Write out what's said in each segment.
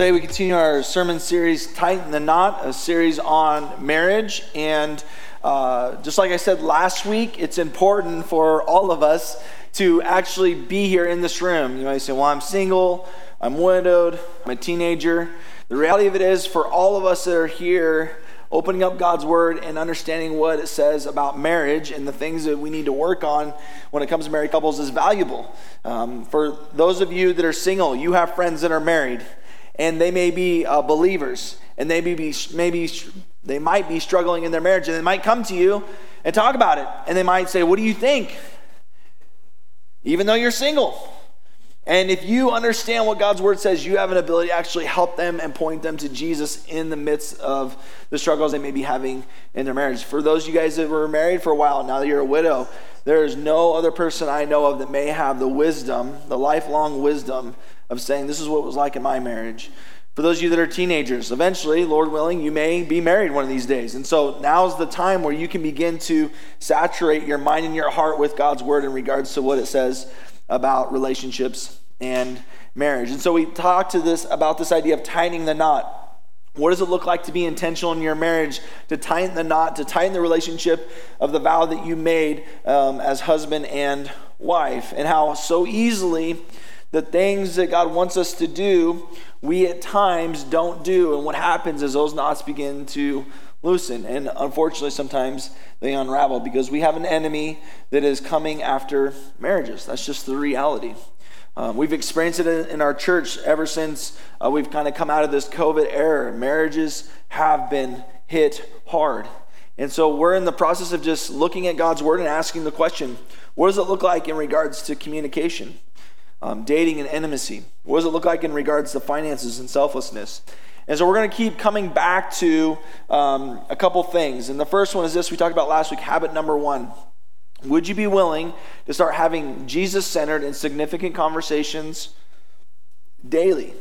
Today we continue our sermon series, Tighten the Knot, a series on marriage. And uh, just like I said last week, it's important for all of us to actually be here in this room. You might say, Well, I'm single, I'm widowed, I'm a teenager. The reality of it is, for all of us that are here, opening up God's word and understanding what it says about marriage and the things that we need to work on when it comes to married couples is valuable. Um, for those of you that are single, you have friends that are married and they may be uh, believers, and they may be maybe they might be struggling in their marriage, and they might come to you and talk about it, and they might say, "What do you think?" Even though you're single. And if you understand what God's word says, you have an ability to actually help them and point them to Jesus in the midst of the struggles they may be having in their marriage. For those of you guys that were married for a while, now that you're a widow, there is no other person I know of that may have the wisdom, the lifelong wisdom of saying, This is what it was like in my marriage. For those of you that are teenagers, eventually, Lord willing, you may be married one of these days. And so now's the time where you can begin to saturate your mind and your heart with God's word in regards to what it says about relationships and marriage. And so we talked to this about this idea of tightening the knot. What does it look like to be intentional in your marriage, to tighten the knot, to tighten the relationship of the vow that you made um, as husband and wife, and how so easily the things that God wants us to do, we at times don't do. And what happens is those knots begin to loosen. And unfortunately, sometimes they unravel because we have an enemy that is coming after marriages. That's just the reality. Um, we've experienced it in our church ever since uh, we've kind of come out of this COVID era. Marriages have been hit hard. And so we're in the process of just looking at God's word and asking the question what does it look like in regards to communication? um, dating and intimacy? What does it look like in regards to finances and selflessness? And so we're going to keep coming back to um, a couple things. And the first one is this we talked about last week habit number one. Would you be willing to start having Jesus centered and significant conversations daily?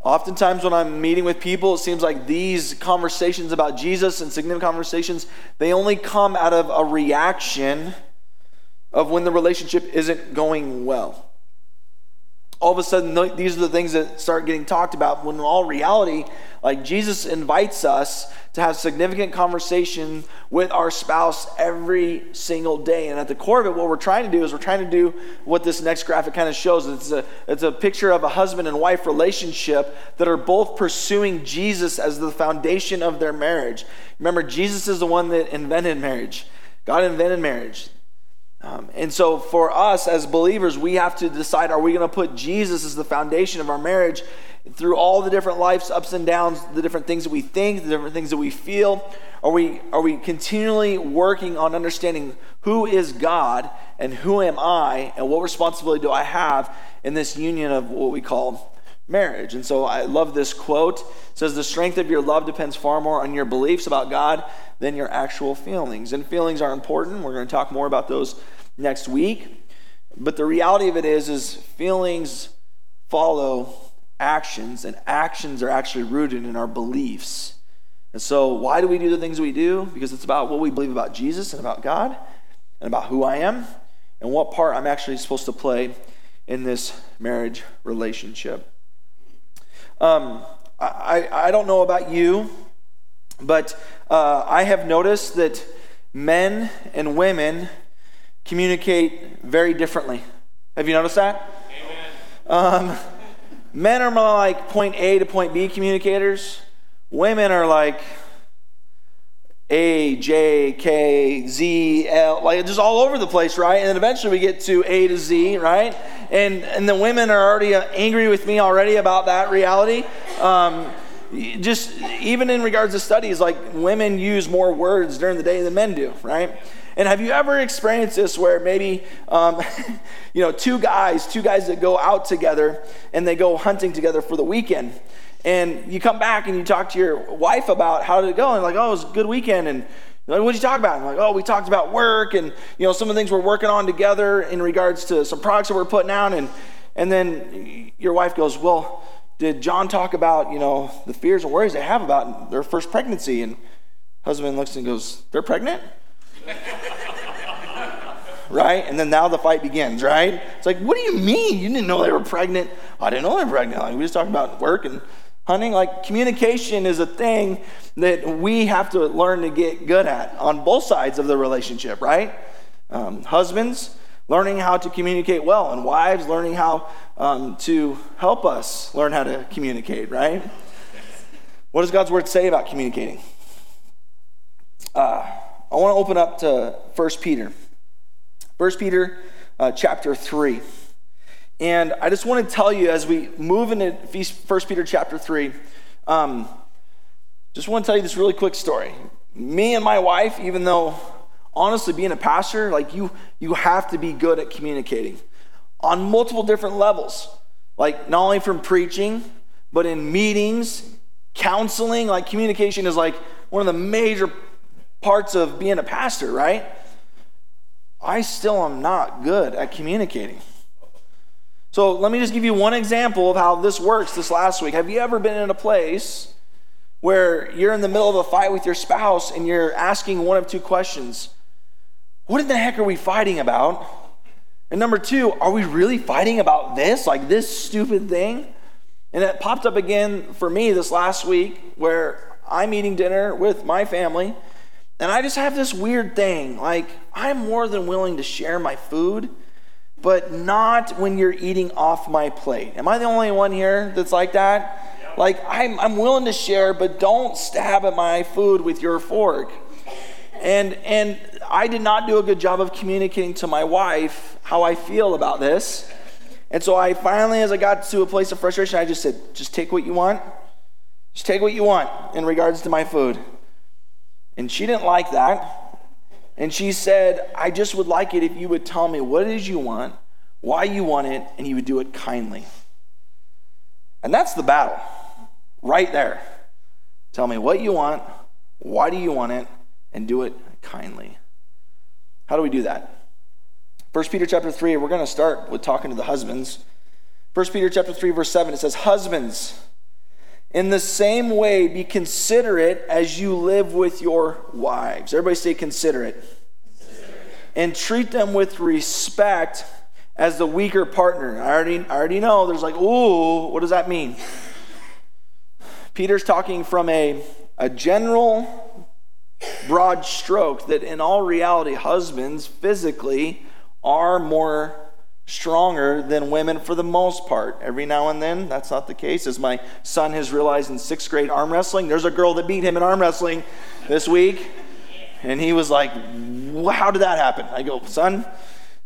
Oftentimes, when I'm meeting with people, it seems like these conversations about Jesus and significant conversations, they only come out of a reaction of when the relationship isn't going well. All of a sudden, these are the things that start getting talked about when in all reality, like Jesus invites us to have significant conversation with our spouse every single day. And at the core of it, what we're trying to do is we're trying to do what this next graphic kind of shows. It's a, it's a picture of a husband and wife relationship that are both pursuing Jesus as the foundation of their marriage. Remember, Jesus is the one that invented marriage. God invented marriage. Um, and so, for us as believers, we have to decide are we going to put Jesus as the foundation of our marriage through all the different life's ups and downs, the different things that we think, the different things that we feel? Are we, are we continually working on understanding who is God and who am I and what responsibility do I have in this union of what we call marriage. And so I love this quote. It says, The strength of your love depends far more on your beliefs about God than your actual feelings. And feelings are important. We're going to talk more about those next week. But the reality of it is, is feelings follow actions, and actions are actually rooted in our beliefs. And so, why do we do the things we do? Because it's about what we believe about Jesus and about God and about who I am and what part I'm actually supposed to play in this marriage relationship. Um, I, I don't know about you, but uh, I have noticed that men and women communicate very differently. Have you noticed that? Amen. Um, men are more like point A to point B communicators. Women are like A, J, K, Z, L, like just all over the place, right? And then eventually we get to A to Z, right? and and the women are already uh, angry with me already about that reality. Um, just even in regards to studies, like women use more words during the day than men do, right? And have you ever experienced this where maybe, um, you know, two guys, two guys that go out together and they go hunting together for the weekend, and you come back and you talk to your wife about how did it go, and like, oh, it was a good weekend, and like, what did you talk about? I'm like, oh, we talked about work and you know some of the things we're working on together in regards to some products that we're putting out, and and then your wife goes, well, did John talk about you know the fears and worries they have about their first pregnancy? And husband looks and goes, they're pregnant. Right? And then now the fight begins, right? It's like, what do you mean? You didn't know they were pregnant. I didn't know they were pregnant. Like, we just talked about work and hunting. Like, communication is a thing that we have to learn to get good at on both sides of the relationship, right? Um, husbands, learning how to communicate well, and wives, learning how um, to help us learn how to communicate, right? What does God's word say about communicating? Uh, I want to open up to 1 Peter. 1 Peter uh, chapter 3. And I just want to tell you as we move into 1 Peter chapter 3, um, just want to tell you this really quick story. Me and my wife, even though honestly being a pastor, like you, you have to be good at communicating on multiple different levels. Like not only from preaching, but in meetings, counseling, like communication is like one of the major parts of being a pastor, right? I still am not good at communicating. So let me just give you one example of how this works this last week. Have you ever been in a place where you're in the middle of a fight with your spouse and you're asking one of two questions? What in the heck are we fighting about? And number two, are we really fighting about this? Like this stupid thing? And it popped up again for me this last week where I'm eating dinner with my family and I just have this weird thing. Like, I'm more than willing to share my food, but not when you're eating off my plate. Am I the only one here that's like that? Yep. Like, I'm, I'm willing to share, but don't stab at my food with your fork. And, and I did not do a good job of communicating to my wife how I feel about this. And so I finally, as I got to a place of frustration, I just said, just take what you want. Just take what you want in regards to my food. And she didn't like that. And she said, I just would like it if you would tell me what it is you want, why you want it, and you would do it kindly. And that's the battle right there. Tell me what you want, why do you want it, and do it kindly. How do we do that? 1 Peter chapter 3, we're going to start with talking to the husbands. 1 Peter chapter 3 verse 7 it says husbands in the same way, be considerate as you live with your wives. Everybody say considerate. considerate. And treat them with respect as the weaker partner. I already, I already know there's like, ooh, what does that mean? Peter's talking from a, a general, broad stroke that in all reality, husbands physically are more stronger than women for the most part. Every now and then, that's not the case. As my son has realized in sixth grade arm wrestling, there's a girl that beat him in arm wrestling this week. And he was like, How did that happen? I go, Son,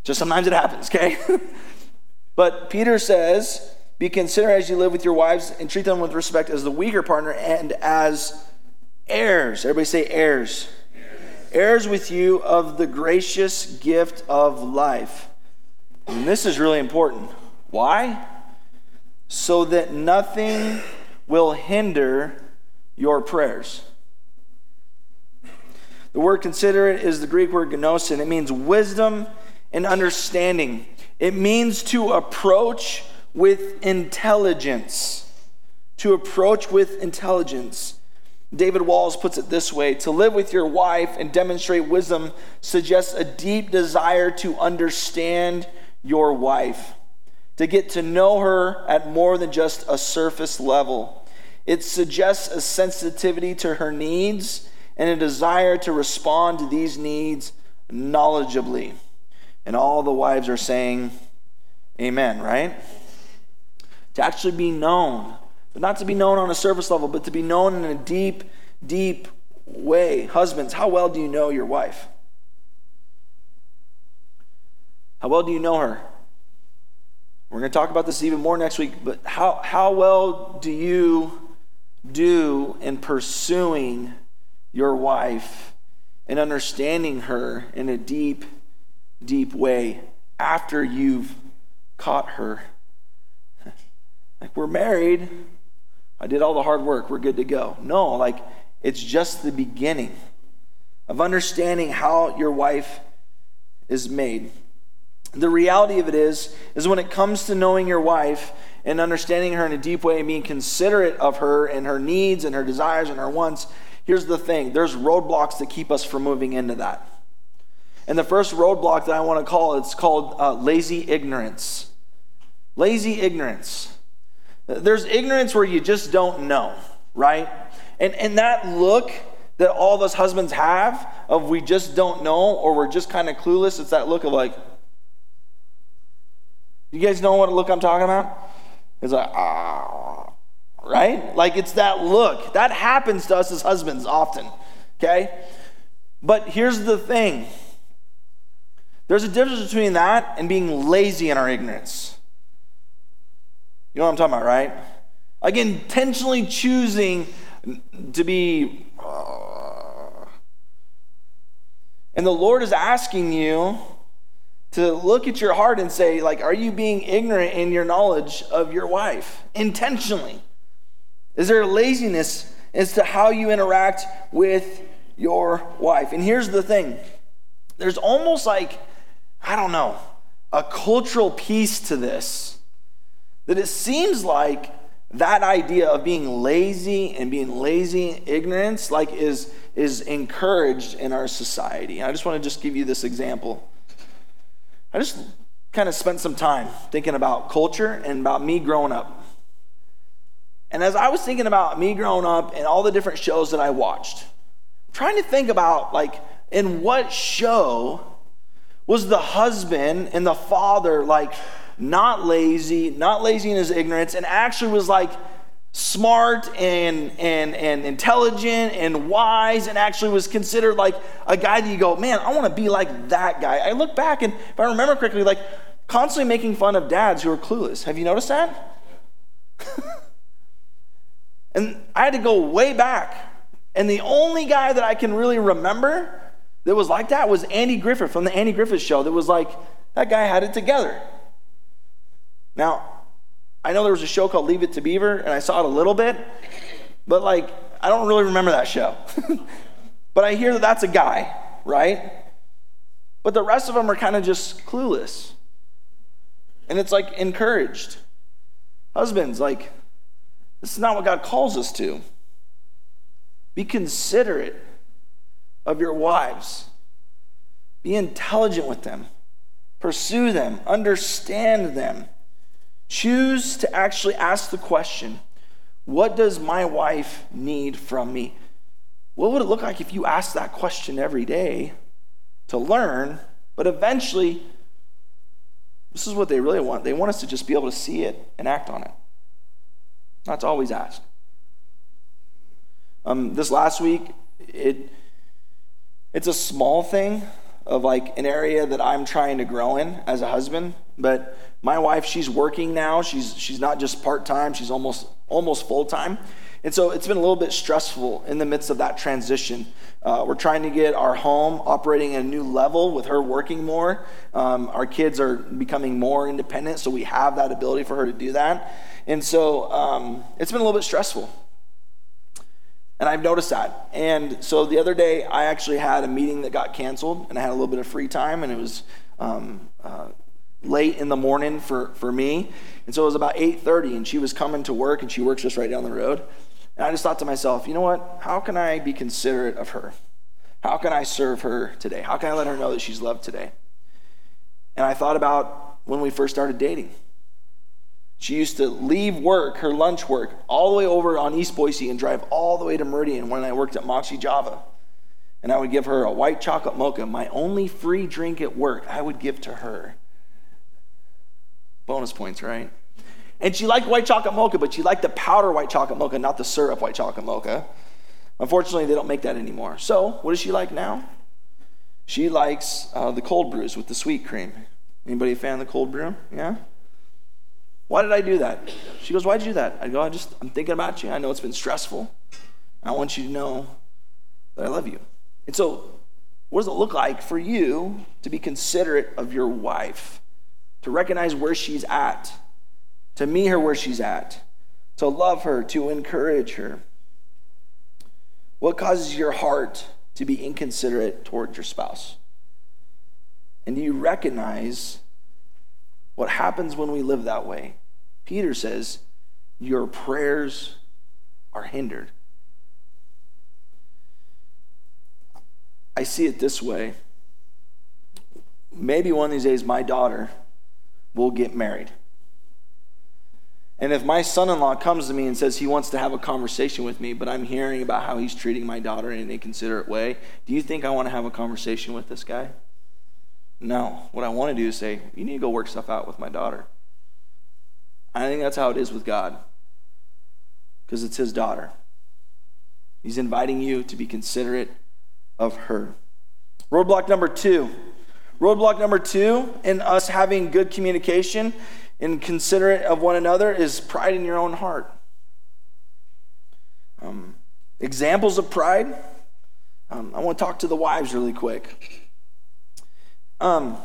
just sometimes it happens, okay? but Peter says, Be considerate as you live with your wives and treat them with respect as the weaker partner and as heirs. Everybody say heirs. Heirs, heirs with you of the gracious gift of life and this is really important. Why? So that nothing will hinder your prayers. The word considerate is the Greek word gnosin. It means wisdom and understanding. It means to approach with intelligence. To approach with intelligence. David Walls puts it this way To live with your wife and demonstrate wisdom suggests a deep desire to understand your wife, to get to know her at more than just a surface level. It suggests a sensitivity to her needs and a desire to respond to these needs knowledgeably. And all the wives are saying, Amen, right? To actually be known, but not to be known on a surface level, but to be known in a deep, deep way. Husbands, how well do you know your wife? How well do you know her? We're going to talk about this even more next week, but how, how well do you do in pursuing your wife and understanding her in a deep, deep way after you've caught her? Like, we're married. I did all the hard work. We're good to go. No, like, it's just the beginning of understanding how your wife is made the reality of it is is when it comes to knowing your wife and understanding her in a deep way and being considerate of her and her needs and her desires and her wants here's the thing there's roadblocks that keep us from moving into that And the first roadblock that I want to call it's called uh, lazy ignorance. Lazy ignorance. There's ignorance where you just don't know, right? And and that look that all of us husbands have of we just don't know or we're just kind of clueless. It's that look of like, you guys know what look I'm talking about? It's like, ah, right? Like it's that look. That happens to us as husbands often, okay? But here's the thing there's a difference between that and being lazy in our ignorance. You know what I'm talking about, right? Like intentionally choosing to be And the Lord is asking you to look at your heart and say, like, are you being ignorant in your knowledge of your wife intentionally? Is there laziness as to how you interact with your wife? And here's the thing there's almost like, I don't know, a cultural piece to this that it seems like that idea of being lazy and being lazy ignorance like is is encouraged in our society And i just want to just give you this example i just kind of spent some time thinking about culture and about me growing up. And as i was thinking about me growing up and all the different shows that i watched trying to think about like in what show was the husband and the father like not lazy, not lazy in his ignorance, and actually was like smart and, and, and intelligent and wise and actually was considered like a guy that you go, man, I want to be like that guy. I look back and if I remember correctly, like constantly making fun of dads who are clueless. Have you noticed that? and I had to go way back. And the only guy that I can really remember that was like that was Andy Griffith from the Andy Griffith show that was like, that guy had it together. Now, I know there was a show called Leave It to Beaver, and I saw it a little bit, but like, I don't really remember that show. but I hear that that's a guy, right? But the rest of them are kind of just clueless. And it's like encouraged. Husbands, like, this is not what God calls us to. Be considerate of your wives, be intelligent with them, pursue them, understand them. Choose to actually ask the question what does my wife need from me? What would it look like if you asked that question every day to learn, but eventually, this is what they really want. They want us to just be able to see it and act on it. Not to always ask. Um, this last week, it it's a small thing of like an area that I'm trying to grow in as a husband, but my wife, she's working now. She's, she's not just part time, she's almost, almost full time. And so it's been a little bit stressful in the midst of that transition. Uh, we're trying to get our home operating at a new level with her working more. Um, our kids are becoming more independent, so we have that ability for her to do that. And so um, it's been a little bit stressful. And I've noticed that. And so the other day, I actually had a meeting that got canceled, and I had a little bit of free time, and it was um, uh, late in the morning for, for me. And so it was about 8.30 and she was coming to work and she works just right down the road. And I just thought to myself, you know what? How can I be considerate of her? How can I serve her today? How can I let her know that she's loved today? And I thought about when we first started dating. She used to leave work, her lunch work, all the way over on East Boise and drive all the way to Meridian when I worked at Moxie Java. And I would give her a white chocolate mocha, my only free drink at work, I would give to her. Bonus points, right? And she liked white chocolate mocha, but she liked the powder white chocolate mocha, not the syrup white chocolate mocha. Unfortunately, they don't make that anymore. So, what does she like now? She likes uh, the cold brews with the sweet cream. Anybody a fan of the cold brew? Yeah? Why did I do that? She goes, Why did you do that? I go, I just, I'm thinking about you. I know it's been stressful. I want you to know that I love you. And so, what does it look like for you to be considerate of your wife? to recognize where she's at, to meet her where she's at, to love her, to encourage her. What causes your heart to be inconsiderate towards your spouse? And do you recognize what happens when we live that way? Peter says, Your prayers are hindered. I see it this way maybe one of these days my daughter will get married. And if my son in law comes to me and says he wants to have a conversation with me, but I'm hearing about how he's treating my daughter in an inconsiderate way, do you think I want to have a conversation with this guy? No. What I want to do is say, you need to go work stuff out with my daughter. I think that's how it is with God, because it's his daughter. He's inviting you to be considerate of her. Roadblock number two. Roadblock number two in us having good communication and considerate of one another is pride in your own heart. Um, examples of pride. Um, I want to talk to the wives really quick. Um,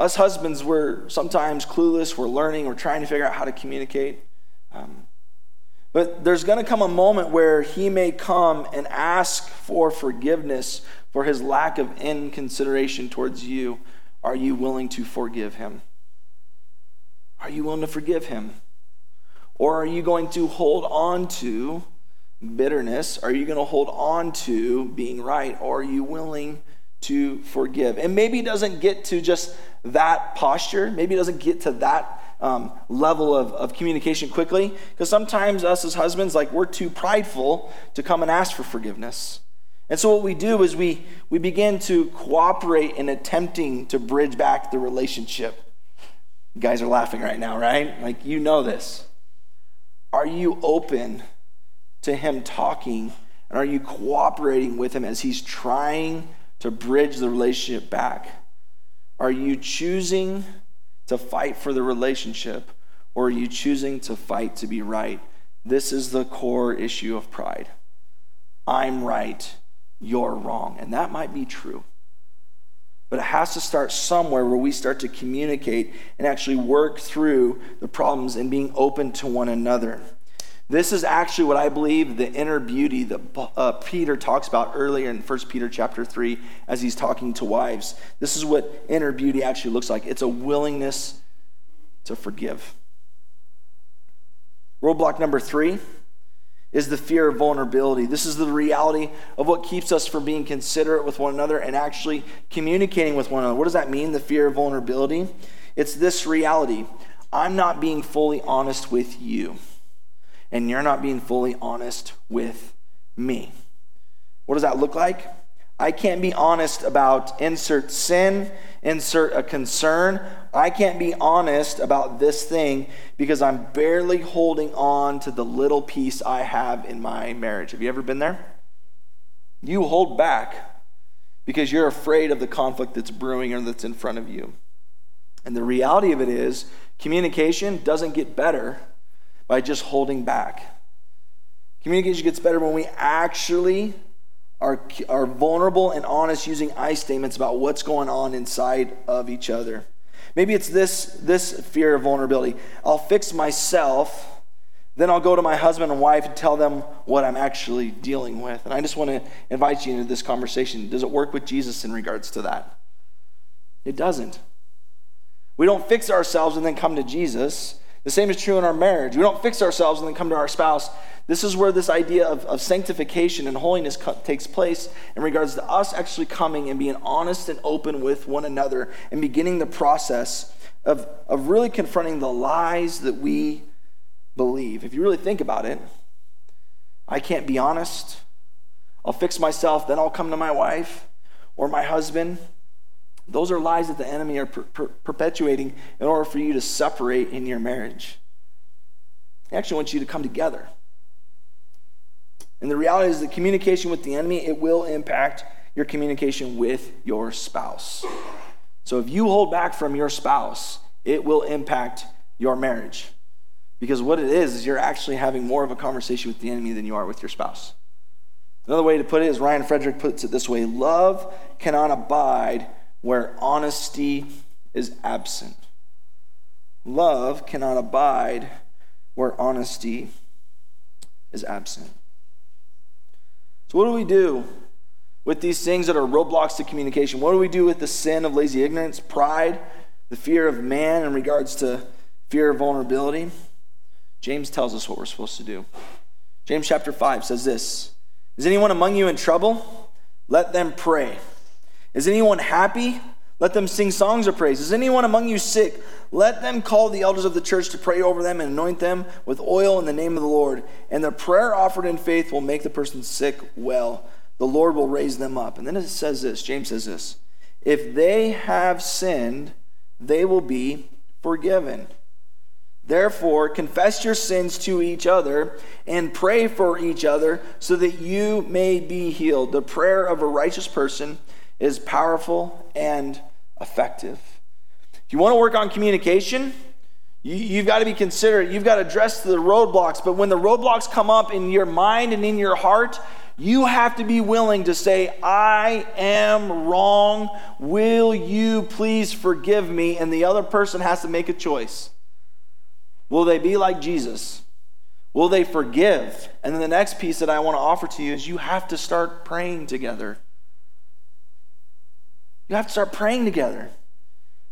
us husbands, we're sometimes clueless, we're learning, we're trying to figure out how to communicate. Um, but there's going to come a moment where he may come and ask for forgiveness for his lack of inconsideration towards you. Are you willing to forgive him? Are you willing to forgive him? Or are you going to hold on to bitterness? Are you going to hold on to being right? Or are you willing to forgive? And maybe it doesn't get to just that posture. Maybe it doesn't get to that um, level of, of communication quickly. Because sometimes us as husbands, like we're too prideful to come and ask for forgiveness. And so what we do is we, we begin to cooperate in attempting to bridge back the relationship. You guys are laughing right now, right? Like, you know this. Are you open to him talking? And are you cooperating with him as he's trying to bridge the relationship back? Are you choosing to fight for the relationship or are you choosing to fight to be right? This is the core issue of pride. I'm right, you're wrong. And that might be true. But it has to start somewhere where we start to communicate and actually work through the problems and being open to one another. This is actually what I believe the inner beauty that uh, Peter talks about earlier in 1 Peter chapter 3 as he's talking to wives. This is what inner beauty actually looks like it's a willingness to forgive. Roadblock number three is the fear of vulnerability. This is the reality of what keeps us from being considerate with one another and actually communicating with one another. What does that mean, the fear of vulnerability? It's this reality I'm not being fully honest with you, and you're not being fully honest with me. What does that look like? I can't be honest about insert sin, insert a concern. I can't be honest about this thing because I'm barely holding on to the little piece I have in my marriage. Have you ever been there? You hold back because you're afraid of the conflict that's brewing or that's in front of you. And the reality of it is, communication doesn't get better by just holding back. Communication gets better when we actually are, are vulnerable and honest using I statements about what's going on inside of each other. Maybe it's this, this fear of vulnerability. I'll fix myself, then I'll go to my husband and wife and tell them what I'm actually dealing with. And I just want to invite you into this conversation. Does it work with Jesus in regards to that? It doesn't. We don't fix ourselves and then come to Jesus. The same is true in our marriage. We don't fix ourselves and then come to our spouse this is where this idea of, of sanctification and holiness co- takes place in regards to us actually coming and being honest and open with one another and beginning the process of, of really confronting the lies that we believe. If you really think about it, I can't be honest. I'll fix myself, then I'll come to my wife or my husband. Those are lies that the enemy are per- per- perpetuating in order for you to separate in your marriage. He actually wants you to come together. And the reality is that communication with the enemy, it will impact your communication with your spouse. So if you hold back from your spouse, it will impact your marriage. Because what it is, is you're actually having more of a conversation with the enemy than you are with your spouse. Another way to put it is Ryan Frederick puts it this way love cannot abide where honesty is absent. Love cannot abide where honesty is absent. So, what do we do with these things that are roadblocks to communication? What do we do with the sin of lazy ignorance, pride, the fear of man in regards to fear of vulnerability? James tells us what we're supposed to do. James chapter 5 says this Is anyone among you in trouble? Let them pray. Is anyone happy? Let them sing songs of praise. Is anyone among you sick? Let them call the elders of the church to pray over them and anoint them with oil in the name of the Lord. And the prayer offered in faith will make the person sick well. The Lord will raise them up. And then it says this James says this If they have sinned, they will be forgiven. Therefore, confess your sins to each other and pray for each other so that you may be healed. The prayer of a righteous person is powerful and effective. If you want to work on communication, you, have got to be considerate. You've got to address the roadblocks. But when the roadblocks come up in your mind and in your heart, you have to be willing to say, I am wrong. Will you please forgive me? And the other person has to make a choice. Will they be like Jesus? Will they forgive? And then the next piece that I want to offer to you is you have to start praying together. You have to start praying together.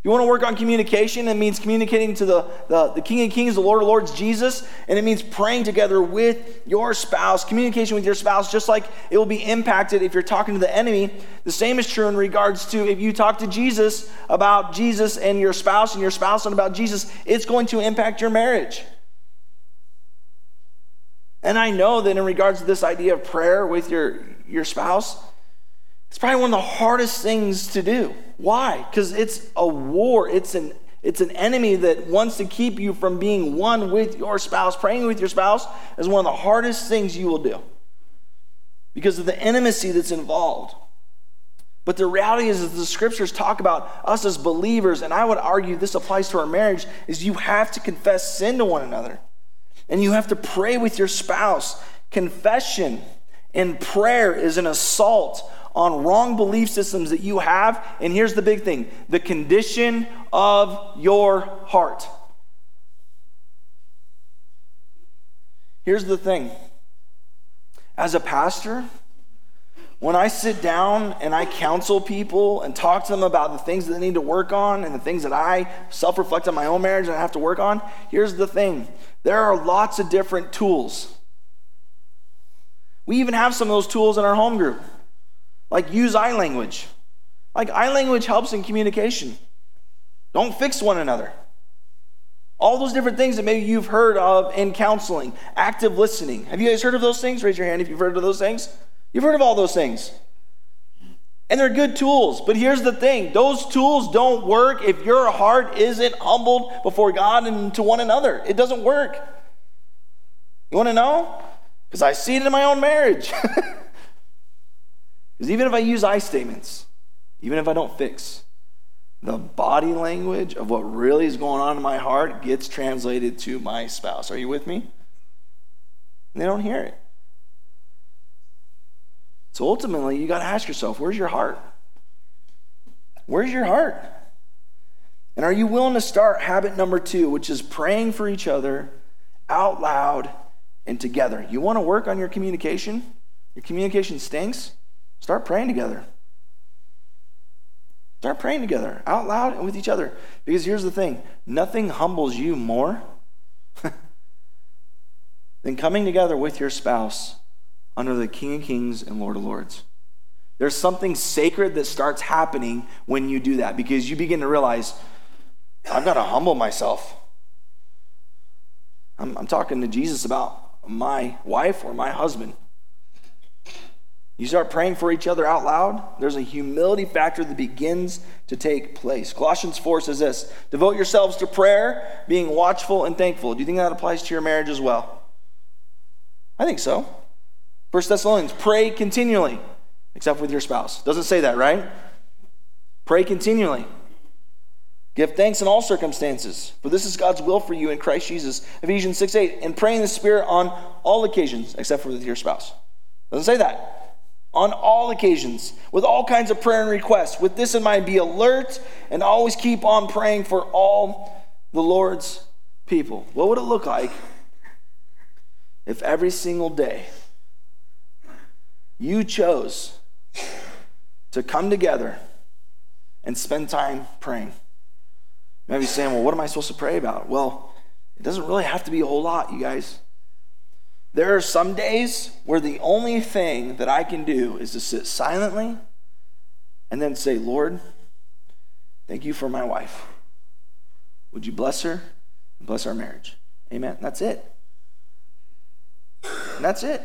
You want to work on communication? It means communicating to the, the, the King of Kings, the Lord of Lords, Jesus. And it means praying together with your spouse, communication with your spouse, just like it will be impacted if you're talking to the enemy. The same is true in regards to if you talk to Jesus about Jesus and your spouse, and your spouse and about Jesus, it's going to impact your marriage. And I know that in regards to this idea of prayer with your, your spouse, it's probably one of the hardest things to do. Why? Because it's a war. It's an it's an enemy that wants to keep you from being one with your spouse. Praying with your spouse is one of the hardest things you will do because of the intimacy that's involved. But the reality is that the scriptures talk about us as believers, and I would argue this applies to our marriage, is you have to confess sin to one another. And you have to pray with your spouse. Confession and prayer is an assault on wrong belief systems that you have. And here's the big thing the condition of your heart. Here's the thing as a pastor, when I sit down and I counsel people and talk to them about the things that they need to work on and the things that I self reflect on my own marriage and I have to work on, here's the thing there are lots of different tools. We even have some of those tools in our home group. Like use I language. Like I language helps in communication. Don't fix one another. All those different things that maybe you've heard of in counseling, active listening. Have you guys heard of those things? Raise your hand if you've heard of those things. You've heard of all those things. And they're good tools. But here's the thing those tools don't work if your heart isn't humbled before God and to one another. It doesn't work. You want to know? Because I see it in my own marriage. Because even if I use I statements, even if I don't fix, the body language of what really is going on in my heart gets translated to my spouse. Are you with me? And they don't hear it. So ultimately, you got to ask yourself where's your heart? Where's your heart? And are you willing to start habit number two, which is praying for each other out loud and together? You want to work on your communication? Your communication stinks? Start praying together. Start praying together out loud and with each other. Because here's the thing nothing humbles you more than coming together with your spouse under the King of Kings and Lord of Lords. There's something sacred that starts happening when you do that because you begin to realize, I've got to humble myself. I'm, I'm talking to Jesus about my wife or my husband. You start praying for each other out loud, there's a humility factor that begins to take place. Colossians 4 says this Devote yourselves to prayer, being watchful and thankful. Do you think that applies to your marriage as well? I think so. First Thessalonians, pray continually, except with your spouse. Doesn't say that, right? Pray continually. Give thanks in all circumstances, for this is God's will for you in Christ Jesus. Ephesians 6 8, and pray in the Spirit on all occasions, except for with your spouse. Doesn't say that on all occasions with all kinds of prayer and requests. With this in mind, be alert and always keep on praying for all the Lord's people. What would it look like if every single day you chose to come together and spend time praying? Maybe saying, well, what am I supposed to pray about? Well, it doesn't really have to be a whole lot, you guys. There are some days where the only thing that I can do is to sit silently and then say, Lord, Thank you for my wife. Would you bless her and bless our marriage? Amen. That's it. And that's it.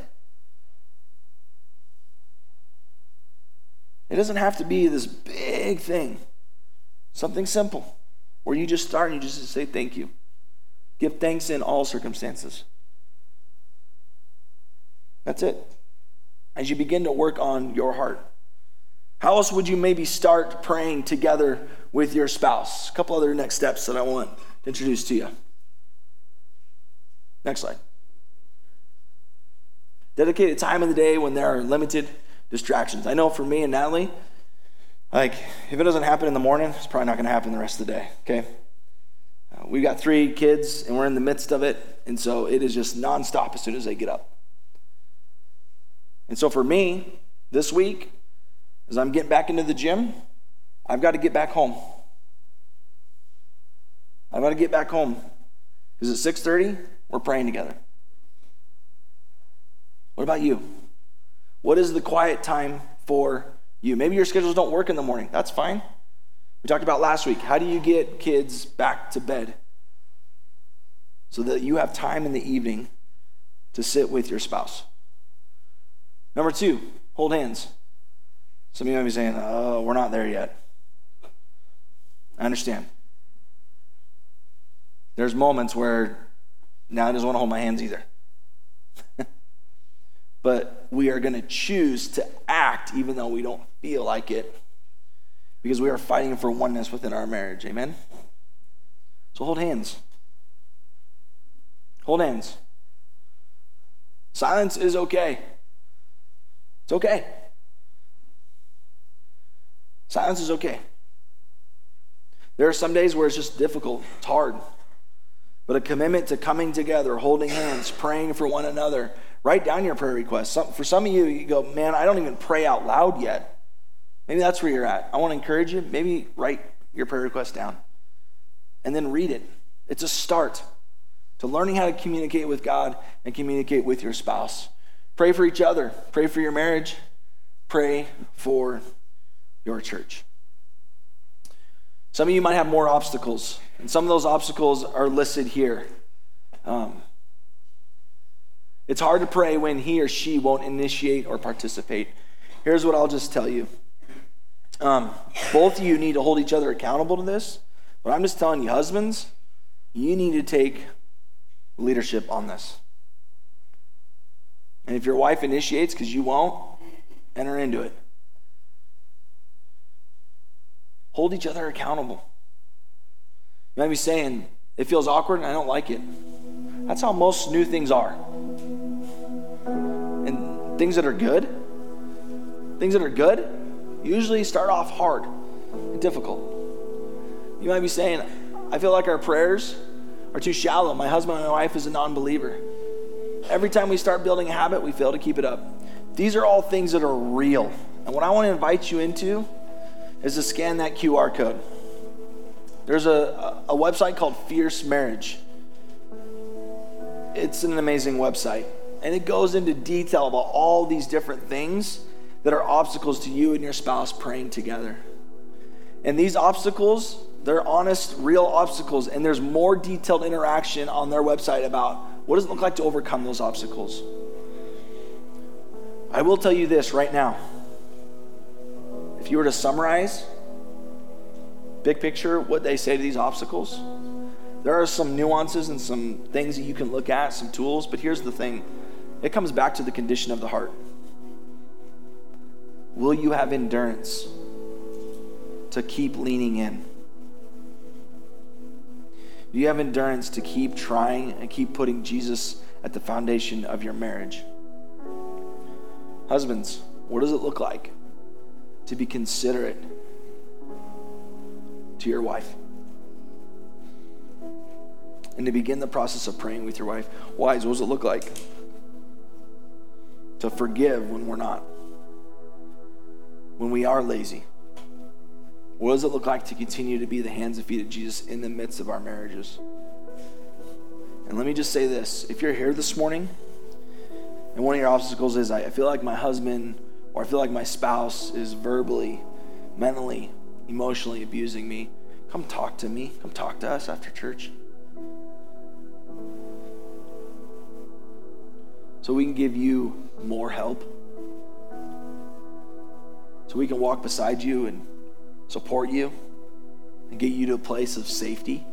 It doesn't have to be this big thing, something simple where you just start and you just say thank you. Give thanks in all circumstances. That's it. As you begin to work on your heart. How else would you maybe start praying together with your spouse? A couple other next steps that I want to introduce to you. Next slide. Dedicate a time in the day when there are limited distractions. I know for me and Natalie, like, if it doesn't happen in the morning, it's probably not going to happen the rest of the day, okay? Uh, we've got three kids and we're in the midst of it, and so it is just nonstop as soon as they get up. And so for me, this week, as I'm getting back into the gym, I've got to get back home. I've got to get back home. Because at 6:30, we're praying together. What about you? What is the quiet time for you? Maybe your schedules don't work in the morning. That's fine. We talked about last week. How do you get kids back to bed? So that you have time in the evening to sit with your spouse. Number two, hold hands. Some of you might be saying, oh, we're not there yet. I understand. There's moments where Natalie doesn't want to hold my hands either. but we are going to choose to act even though we don't feel like it because we are fighting for oneness within our marriage. Amen? So hold hands. Hold hands. Silence is okay. It's okay. Silence is okay. There are some days where it's just difficult, it's hard. But a commitment to coming together, holding hands, praying for one another. Write down your prayer requests. Some, for some of you, you go, man, I don't even pray out loud yet. Maybe that's where you're at. I want to encourage you. Maybe write your prayer request down and then read it. It's a start to learning how to communicate with God and communicate with your spouse. Pray for each other. Pray for your marriage. Pray for your church. Some of you might have more obstacles, and some of those obstacles are listed here. Um, it's hard to pray when he or she won't initiate or participate. Here's what I'll just tell you um, both of you need to hold each other accountable to this, but I'm just telling you, husbands, you need to take leadership on this. And if your wife initiates because you won't, enter into it. Hold each other accountable. You might be saying, it feels awkward and I don't like it. That's how most new things are. And things that are good, things that are good, usually start off hard and difficult. You might be saying, I feel like our prayers are too shallow. My husband and my wife is a non believer. Every time we start building a habit, we fail to keep it up. These are all things that are real. And what I want to invite you into is to scan that QR code. There's a, a website called Fierce Marriage. It's an amazing website. And it goes into detail about all these different things that are obstacles to you and your spouse praying together. And these obstacles, they're honest, real obstacles. And there's more detailed interaction on their website about what does it look like to overcome those obstacles. I will tell you this right now. If you were to summarize, big picture, what they say to these obstacles, there are some nuances and some things that you can look at, some tools, but here's the thing it comes back to the condition of the heart. Will you have endurance to keep leaning in? Do you have endurance to keep trying and keep putting Jesus at the foundation of your marriage? Husbands, what does it look like to be considerate to your wife? And to begin the process of praying with your wife. Wives, what does it look like to forgive when we're not? when we are lazy? What does it look like to continue to be the hands and feet of Jesus in the midst of our marriages? And let me just say this if you're here this morning and one of your obstacles is I feel like my husband or I feel like my spouse is verbally, mentally, emotionally abusing me, come talk to me. Come talk to us after church. So we can give you more help. So we can walk beside you and support you and get you to a place of safety.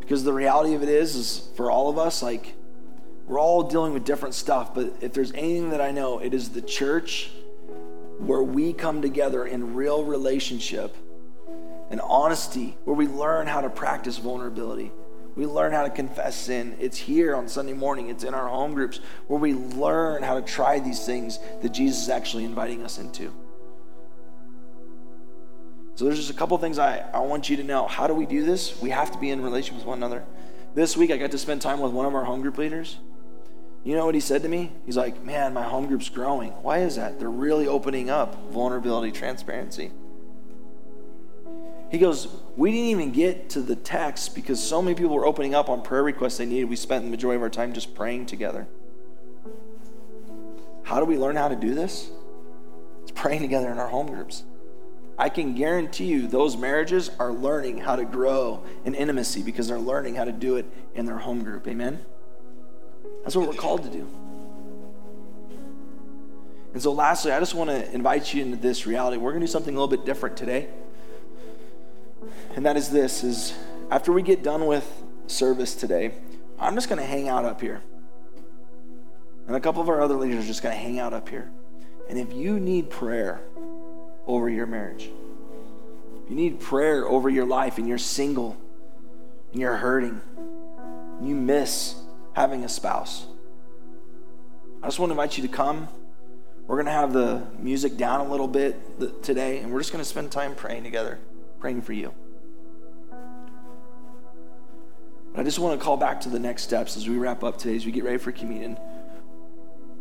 Because the reality of it is, is for all of us, like, we're all dealing with different stuff, but if there's anything that I know, it is the church where we come together in real relationship and honesty, where we learn how to practice vulnerability. We learn how to confess sin. It's here on Sunday morning, it's in our home groups where we learn how to try these things that Jesus is actually inviting us into. So there's just a couple things I, I want you to know. How do we do this? We have to be in relation with one another. This week I got to spend time with one of our home group leaders. You know what he said to me? He's like, Man, my home group's growing. Why is that? They're really opening up vulnerability, transparency. He goes, We didn't even get to the text because so many people were opening up on prayer requests they needed. We spent the majority of our time just praying together. How do we learn how to do this? It's praying together in our home groups. I can guarantee you those marriages are learning how to grow in intimacy because they're learning how to do it in their home group. Amen? That's what we're called to do. And so, lastly, I just want to invite you into this reality. We're going to do something a little bit different today. And that is this is after we get done with service today, I'm just going to hang out up here. And a couple of our other leaders are just going to hang out up here. And if you need prayer, over your marriage. You need prayer over your life and you're single and you're hurting. You miss having a spouse. I just want to invite you to come. We're going to have the music down a little bit today, and we're just going to spend time praying together, praying for you. But I just want to call back to the next steps as we wrap up today, as we get ready for communion.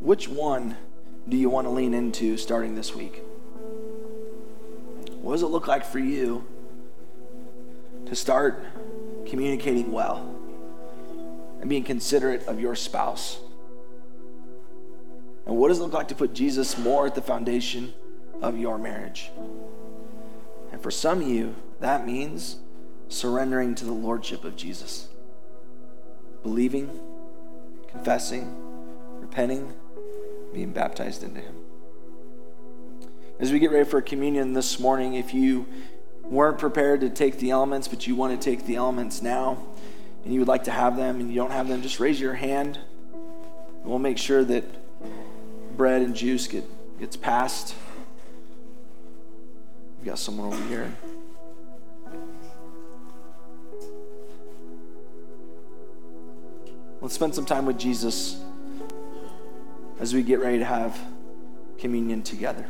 Which one do you want to lean into starting this week? What does it look like for you to start communicating well and being considerate of your spouse? And what does it look like to put Jesus more at the foundation of your marriage? And for some of you, that means surrendering to the lordship of Jesus. Believing, confessing, repenting, being baptized into him. As we get ready for communion this morning, if you weren't prepared to take the elements, but you want to take the elements now, and you would like to have them and you don't have them, just raise your hand. And we'll make sure that bread and juice get, gets passed. We've got someone over here. Let's spend some time with Jesus as we get ready to have communion together.